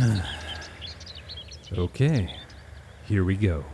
okay, here we go.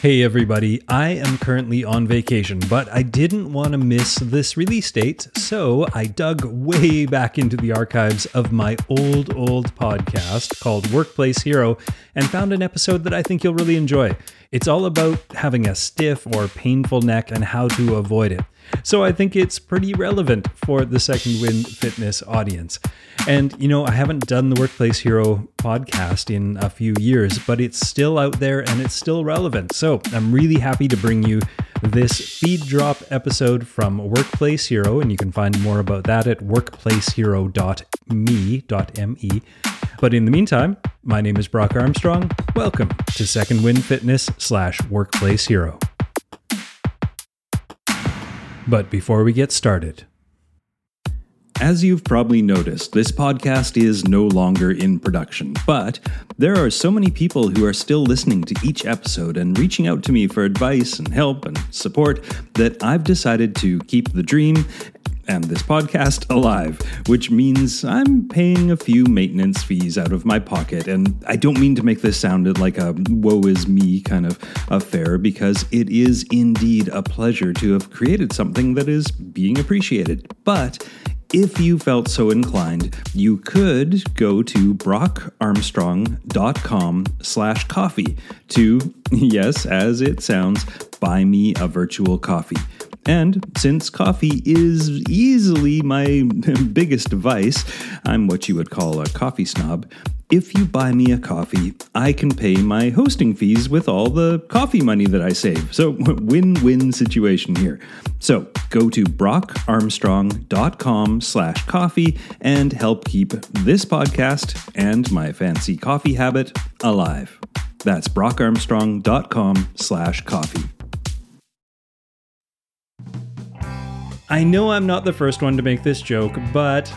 Hey everybody, I am currently on vacation, but I didn't want to miss this release date, so I dug way back into the archives of my old, old podcast called Workplace Hero and found an episode that I think you'll really enjoy. It's all about having a stiff or painful neck and how to avoid it. So I think it's pretty relevant for the Second Wind Fitness audience. And, you know, I haven't done the Workplace Hero podcast in a few years, but it's still out there and it's still relevant. So I'm really happy to bring you this feed drop episode from Workplace Hero, and you can find more about that at workplacehero.me.me. But in the meantime, my name is Brock Armstrong. Welcome to Second Wind Fitness slash Workplace Hero. But before we get started, as you've probably noticed, this podcast is no longer in production, but there are so many people who are still listening to each episode and reaching out to me for advice and help and support that I've decided to keep the dream and this podcast alive, which means I'm paying a few maintenance fees out of my pocket. And I don't mean to make this sound like a woe is me kind of affair, because it is indeed a pleasure to have created something that is being appreciated. But if you felt so inclined, you could go to brockarmstrong.com slash coffee to, yes, as it sounds, buy me a virtual coffee. And since coffee is easily my biggest vice, I'm what you would call a coffee snob. If you buy me a coffee, I can pay my hosting fees with all the coffee money that I save. So, win win situation here. So, go to brockarmstrong.com slash coffee and help keep this podcast and my fancy coffee habit alive. That's brockarmstrong.com slash coffee. I know I'm not the first one to make this joke, but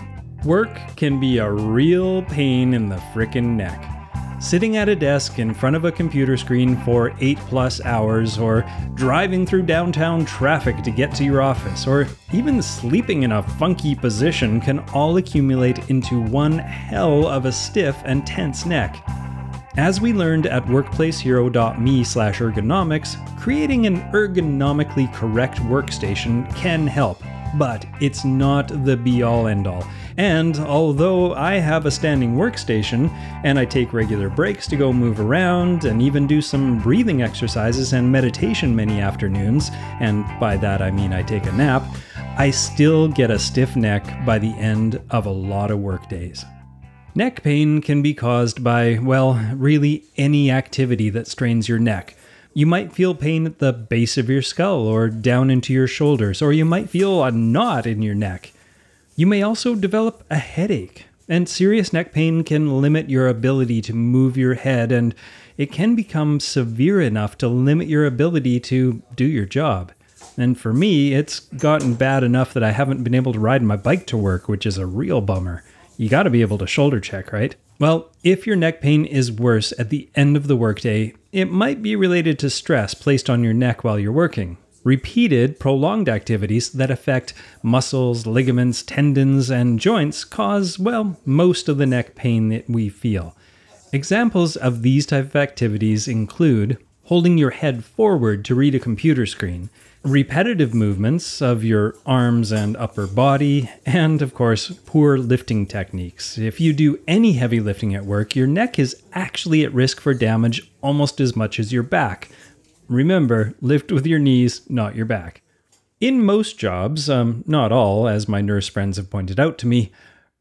work can be a real pain in the frickin' neck. Sitting at a desk in front of a computer screen for 8 plus hours, or driving through downtown traffic to get to your office, or even sleeping in a funky position can all accumulate into one hell of a stiff and tense neck. As we learned at workplacehero.me slash ergonomics, creating an ergonomically correct workstation can help, but it's not the be all end all. And although I have a standing workstation and I take regular breaks to go move around and even do some breathing exercises and meditation many afternoons, and by that I mean I take a nap, I still get a stiff neck by the end of a lot of work days. Neck pain can be caused by, well, really any activity that strains your neck. You might feel pain at the base of your skull or down into your shoulders, or you might feel a knot in your neck. You may also develop a headache, and serious neck pain can limit your ability to move your head, and it can become severe enough to limit your ability to do your job. And for me, it's gotten bad enough that I haven't been able to ride my bike to work, which is a real bummer you got to be able to shoulder check, right? Well, if your neck pain is worse at the end of the workday, it might be related to stress placed on your neck while you're working. Repeated, prolonged activities that affect muscles, ligaments, tendons, and joints cause, well, most of the neck pain that we feel. Examples of these type of activities include holding your head forward to read a computer screen, repetitive movements of your arms and upper body, and of course, poor lifting techniques. If you do any heavy lifting at work, your neck is actually at risk for damage almost as much as your back. Remember, lift with your knees, not your back. In most jobs, um, not all, as my nurse friends have pointed out to me,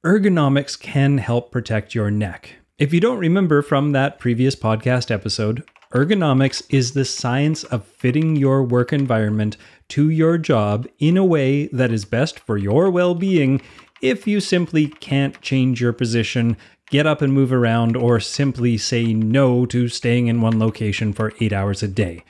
ergonomics can help protect your neck. If you don't remember from that previous podcast episode, Ergonomics is the science of fitting your work environment to your job in a way that is best for your well being if you simply can't change your position, get up and move around, or simply say no to staying in one location for eight hours a day.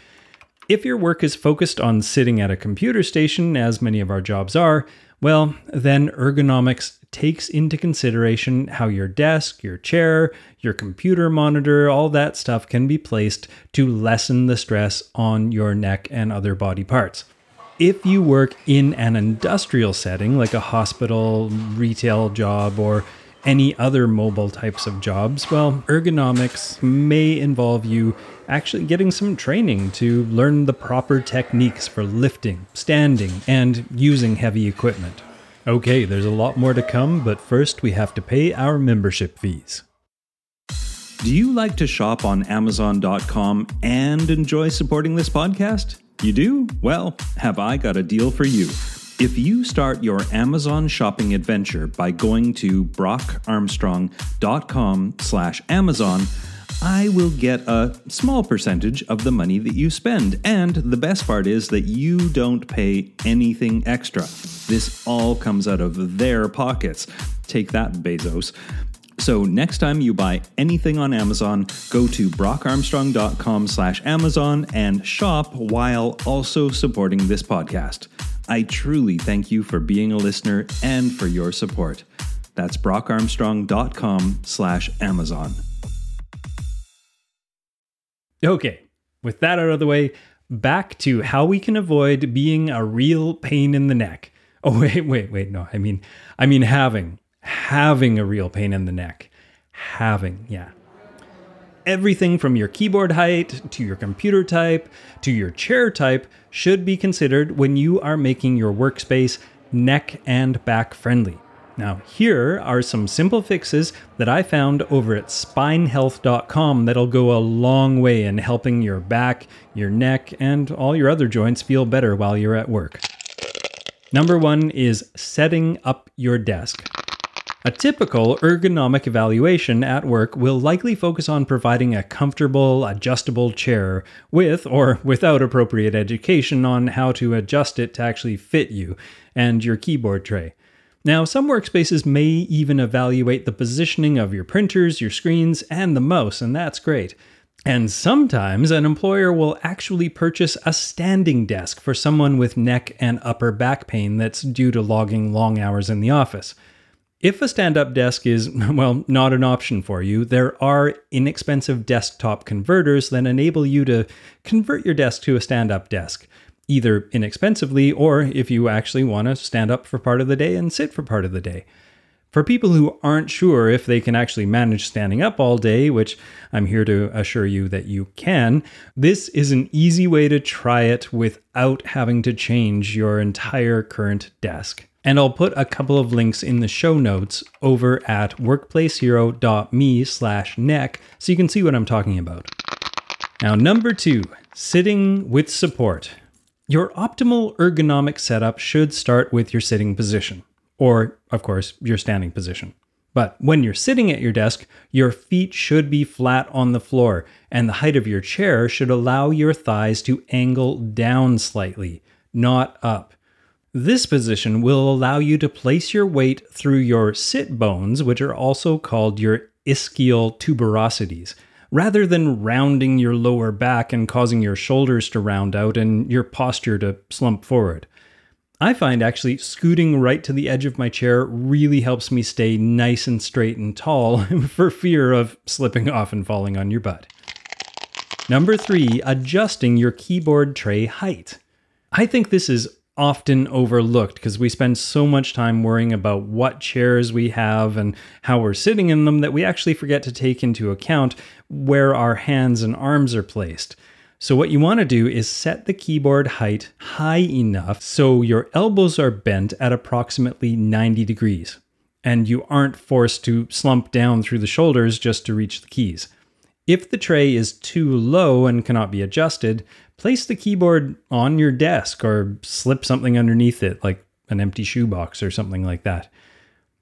If your work is focused on sitting at a computer station, as many of our jobs are, well, then ergonomics takes into consideration how your desk, your chair, your computer monitor, all that stuff can be placed to lessen the stress on your neck and other body parts. If you work in an industrial setting like a hospital, retail job, or any other mobile types of jobs, well, ergonomics may involve you actually getting some training to learn the proper techniques for lifting, standing, and using heavy equipment. Okay, there's a lot more to come, but first we have to pay our membership fees. Do you like to shop on Amazon.com and enjoy supporting this podcast? You do? Well, have I got a deal for you. If you start your Amazon shopping adventure by going to brockarmstrong.com slash Amazon, I will get a small percentage of the money that you spend. And the best part is that you don't pay anything extra. This all comes out of their pockets. Take that, Bezos. So next time you buy anything on Amazon, go to brockarmstrong.com slash Amazon and shop while also supporting this podcast. I truly thank you for being a listener and for your support. That's brockarmstrong.com slash Amazon. Okay, with that out of the way, back to how we can avoid being a real pain in the neck. Oh wait, wait, wait, no. I mean I mean having having a real pain in the neck. Having, yeah everything from your keyboard height to your computer type to your chair type should be considered when you are making your workspace neck and back friendly. Now, here are some simple fixes that I found over at spinehealth.com that'll go a long way in helping your back, your neck, and all your other joints feel better while you're at work. Number one is setting up your desk. A typical ergonomic evaluation at work will likely focus on providing a comfortable, adjustable chair with or without appropriate education on how to adjust it to actually fit you and your keyboard tray. Now, some workspaces may even evaluate the positioning of your printers, your screens, and the mouse, and that's great. And sometimes an employer will actually purchase a standing desk for someone with neck and upper back pain that's due to logging long hours in the office. If a stand up desk is, well, not an option for you, there are inexpensive desktop converters that enable you to convert your desk to a stand up desk, either inexpensively or if you actually want to stand up for part of the day and sit for part of the day. For people who aren't sure if they can actually manage standing up all day, which I'm here to assure you that you can, this is an easy way to try it without having to change your entire current desk. And I'll put a couple of links in the show notes over at workplacehero.me slash neck so you can see what I'm talking about. Now, number two, sitting with support. Your optimal ergonomic setup should start with your sitting position, or, of course, your standing position. But when you're sitting at your desk, your feet should be flat on the floor, and the height of your chair should allow your thighs to angle down slightly, not up. This position will allow you to place your weight through your sit bones, which are also called your ischial tuberosities, rather than rounding your lower back and causing your shoulders to round out and your posture to slump forward. I find actually scooting right to the edge of my chair really helps me stay nice and straight and tall for fear of slipping off and falling on your butt. Number three, adjusting your keyboard tray height. I think this is often overlooked because we spend so much time worrying about what chairs we have and how we're sitting in them that we actually forget to take into account where our hands and arms are placed. So, what you want to do is set the keyboard height high enough so your elbows are bent at approximately 90 degrees, and you aren't forced to slump down through the shoulders just to reach the keys. If the tray is too low and cannot be adjusted, place the keyboard on your desk or slip something underneath it, like an empty shoebox or something like that.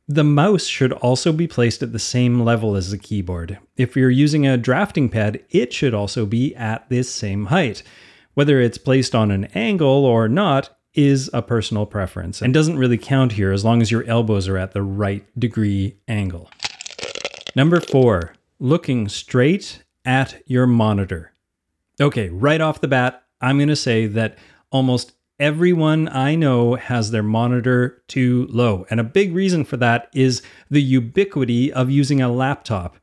The mouse should also be placed at the same level as the keyboard. If you're using a drafting pad, it should also be at this same height. Whether it's placed on an angle or not is a personal preference and doesn't really count here as long as your elbows are at the right degree angle. Number four, looking straight at your monitor. Okay, right off the bat, I'm going to say that almost everyone I know has their monitor too low. And a big reason for that is the ubiquity of using a laptop.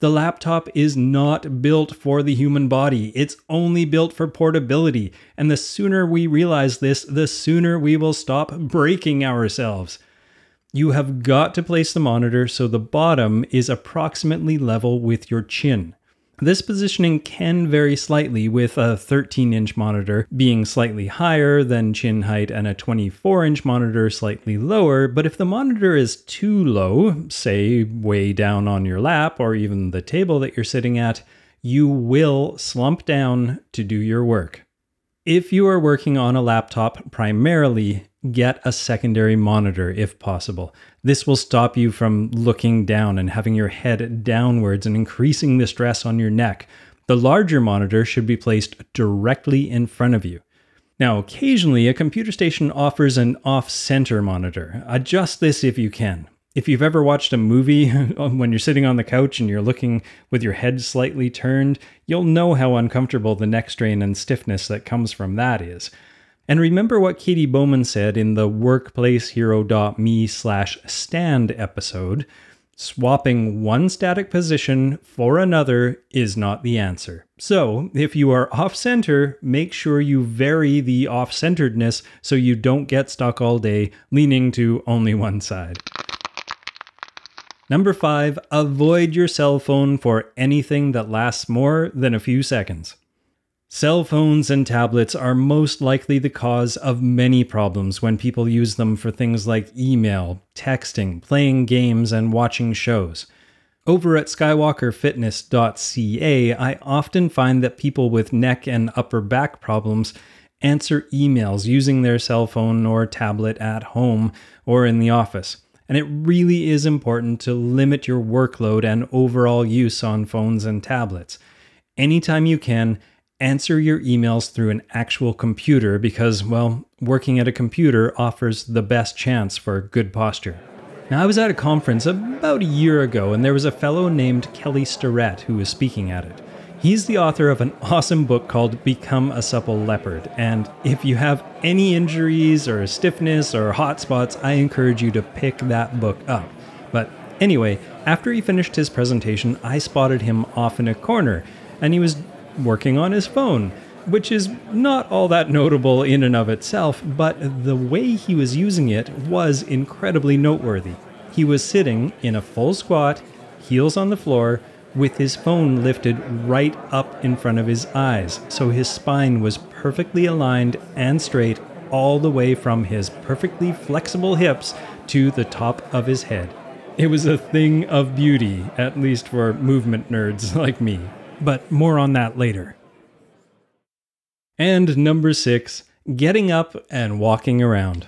The laptop is not built for the human body. It's only built for portability. And the sooner we realize this, the sooner we will stop breaking ourselves. You have got to place the monitor so the bottom is approximately level with your chin. This positioning can vary slightly, with a 13 inch monitor being slightly higher than chin height and a 24 inch monitor slightly lower. But if the monitor is too low, say way down on your lap or even the table that you're sitting at, you will slump down to do your work. If you are working on a laptop primarily, get a secondary monitor if possible. This will stop you from looking down and having your head downwards and increasing the stress on your neck. The larger monitor should be placed directly in front of you. Now, occasionally, a computer station offers an off center monitor. Adjust this if you can. If you've ever watched a movie when you're sitting on the couch and you're looking with your head slightly turned, you'll know how uncomfortable the neck strain and stiffness that comes from that is. And remember what Katy Bowman said in the workplacehero.me slash stand episode swapping one static position for another is not the answer. So, if you are off center, make sure you vary the off centeredness so you don't get stuck all day leaning to only one side. Number five, avoid your cell phone for anything that lasts more than a few seconds. Cell phones and tablets are most likely the cause of many problems when people use them for things like email, texting, playing games, and watching shows. Over at skywalkerfitness.ca, I often find that people with neck and upper back problems answer emails using their cell phone or tablet at home or in the office. And it really is important to limit your workload and overall use on phones and tablets. Anytime you can, answer your emails through an actual computer because, well, working at a computer offers the best chance for good posture. Now, I was at a conference about a year ago, and there was a fellow named Kelly Starrett who was speaking at it. He's the author of an awesome book called Become a Supple Leopard. And if you have any injuries or stiffness or hot spots, I encourage you to pick that book up. But anyway, after he finished his presentation, I spotted him off in a corner, and he was working on his phone, which is not all that notable in and of itself, but the way he was using it was incredibly noteworthy. He was sitting in a full squat, heels on the floor, with his phone lifted right up in front of his eyes, so his spine was perfectly aligned and straight all the way from his perfectly flexible hips to the top of his head. It was a thing of beauty, at least for movement nerds like me but more on that later. And number six, getting up and walking around.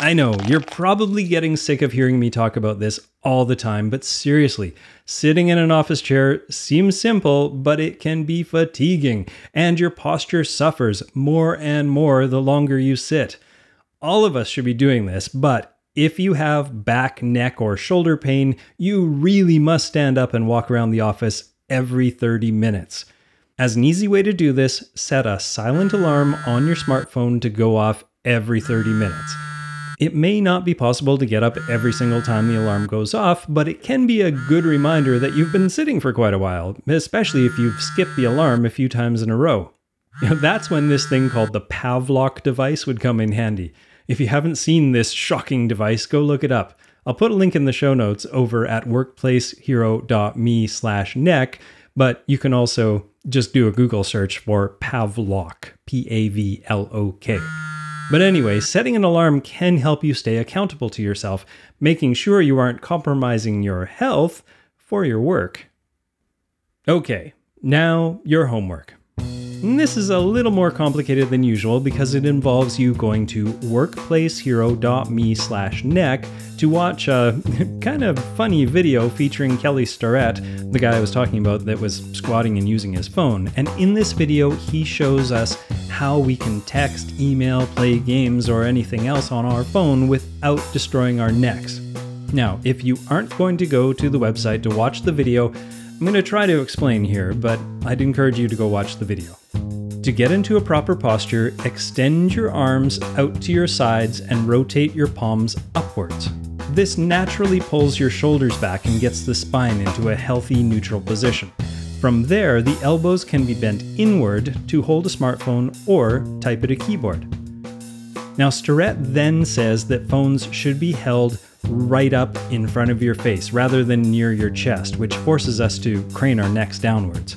I know, you're probably getting sick of hearing me talk about this all the time, but seriously, sitting in an office chair seems simple, but it can be fatiguing, and your posture suffers more and more the longer you sit. All of us should be doing this, but if you have back, neck, or shoulder pain, you really must stand up and walk around the office every 30 minutes. As an easy way to do this, set a silent alarm on your smartphone to go off every 30 minutes. It may not be possible to get up every single time the alarm goes off, but it can be a good reminder that you've been sitting for quite a while, especially if you've skipped the alarm a few times in a row. That's when this thing called the Pavlok device would come in handy. If you haven't seen this shocking device, go look it up. I'll put a link in the show notes over at workplacehero.me slash neck, but you can also just do a Google search for Pavlok, P A V L O K. But anyway, setting an alarm can help you stay accountable to yourself, making sure you aren't compromising your health for your work. Okay, now your homework. This is a little more complicated than usual because it involves you going to workplacehero.me slash neck to watch a kind of funny video featuring Kelly Starrett, the guy I was talking about that was squatting and using his phone. And in this video, he shows us how we can text, email, play games, or anything else on our phone without destroying our necks. Now, if you aren't going to go to the website to watch the video, I'm going to try to explain here, but I'd encourage you to go watch the video. To get into a proper posture, extend your arms out to your sides and rotate your palms upwards. This naturally pulls your shoulders back and gets the spine into a healthy neutral position. From there, the elbows can be bent inward to hold a smartphone or type at a keyboard. Now, Starrett then says that phones should be held right up in front of your face rather than near your chest, which forces us to crane our necks downwards.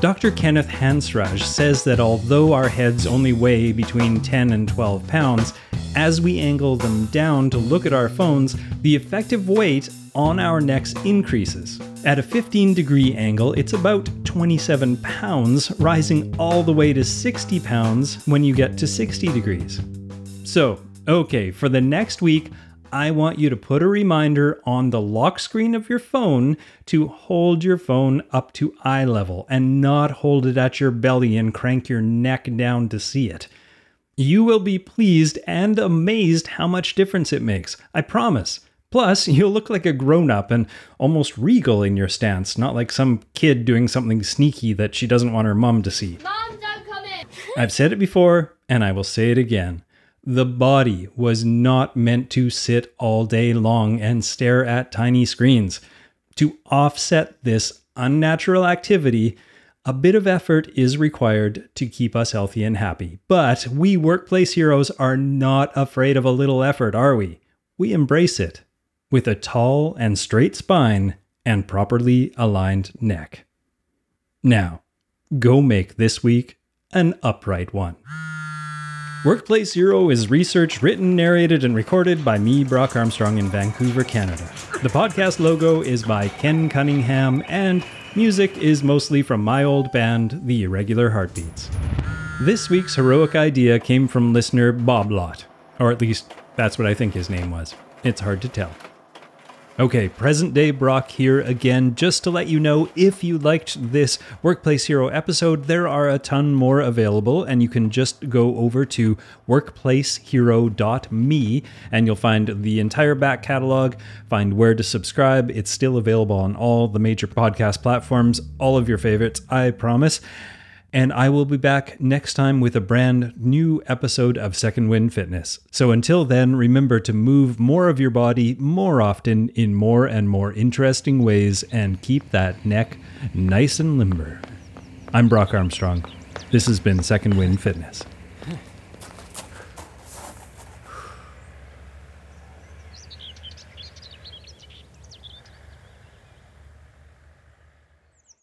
Dr. Kenneth Hansraj says that although our heads only weigh between 10 and 12 pounds, as we angle them down to look at our phones, the effective weight on our necks increases. At a 15 degree angle, it's about 27 pounds, rising all the way to 60 pounds when you get to 60 degrees. So, okay, for the next week, I want you to put a reminder on the lock screen of your phone to hold your phone up to eye level and not hold it at your belly and crank your neck down to see it. You will be pleased and amazed how much difference it makes. I promise. Plus, you'll look like a grown up and almost regal in your stance, not like some kid doing something sneaky that she doesn't want her mom to see. Mom, don't come in. I've said it before, and I will say it again. The body was not meant to sit all day long and stare at tiny screens. To offset this unnatural activity, a bit of effort is required to keep us healthy and happy. But we workplace heroes are not afraid of a little effort, are we? We embrace it with a tall and straight spine and properly aligned neck. Now, go make this week an upright one. Workplace Hero is researched, written, narrated, and recorded by me, Brock Armstrong, in Vancouver, Canada. The podcast logo is by Ken Cunningham, and music is mostly from my old band, The Irregular Heartbeats. This week's heroic idea came from listener Bob Lott, or at least that's what I think his name was. It's hard to tell. Okay, present day Brock here again, just to let you know if you liked this Workplace Hero episode, there are a ton more available, and you can just go over to workplacehero.me and you'll find the entire back catalog, find where to subscribe. It's still available on all the major podcast platforms, all of your favorites, I promise. And I will be back next time with a brand new episode of Second Wind Fitness. So until then, remember to move more of your body more often in more and more interesting ways and keep that neck nice and limber. I'm Brock Armstrong. This has been Second Wind Fitness.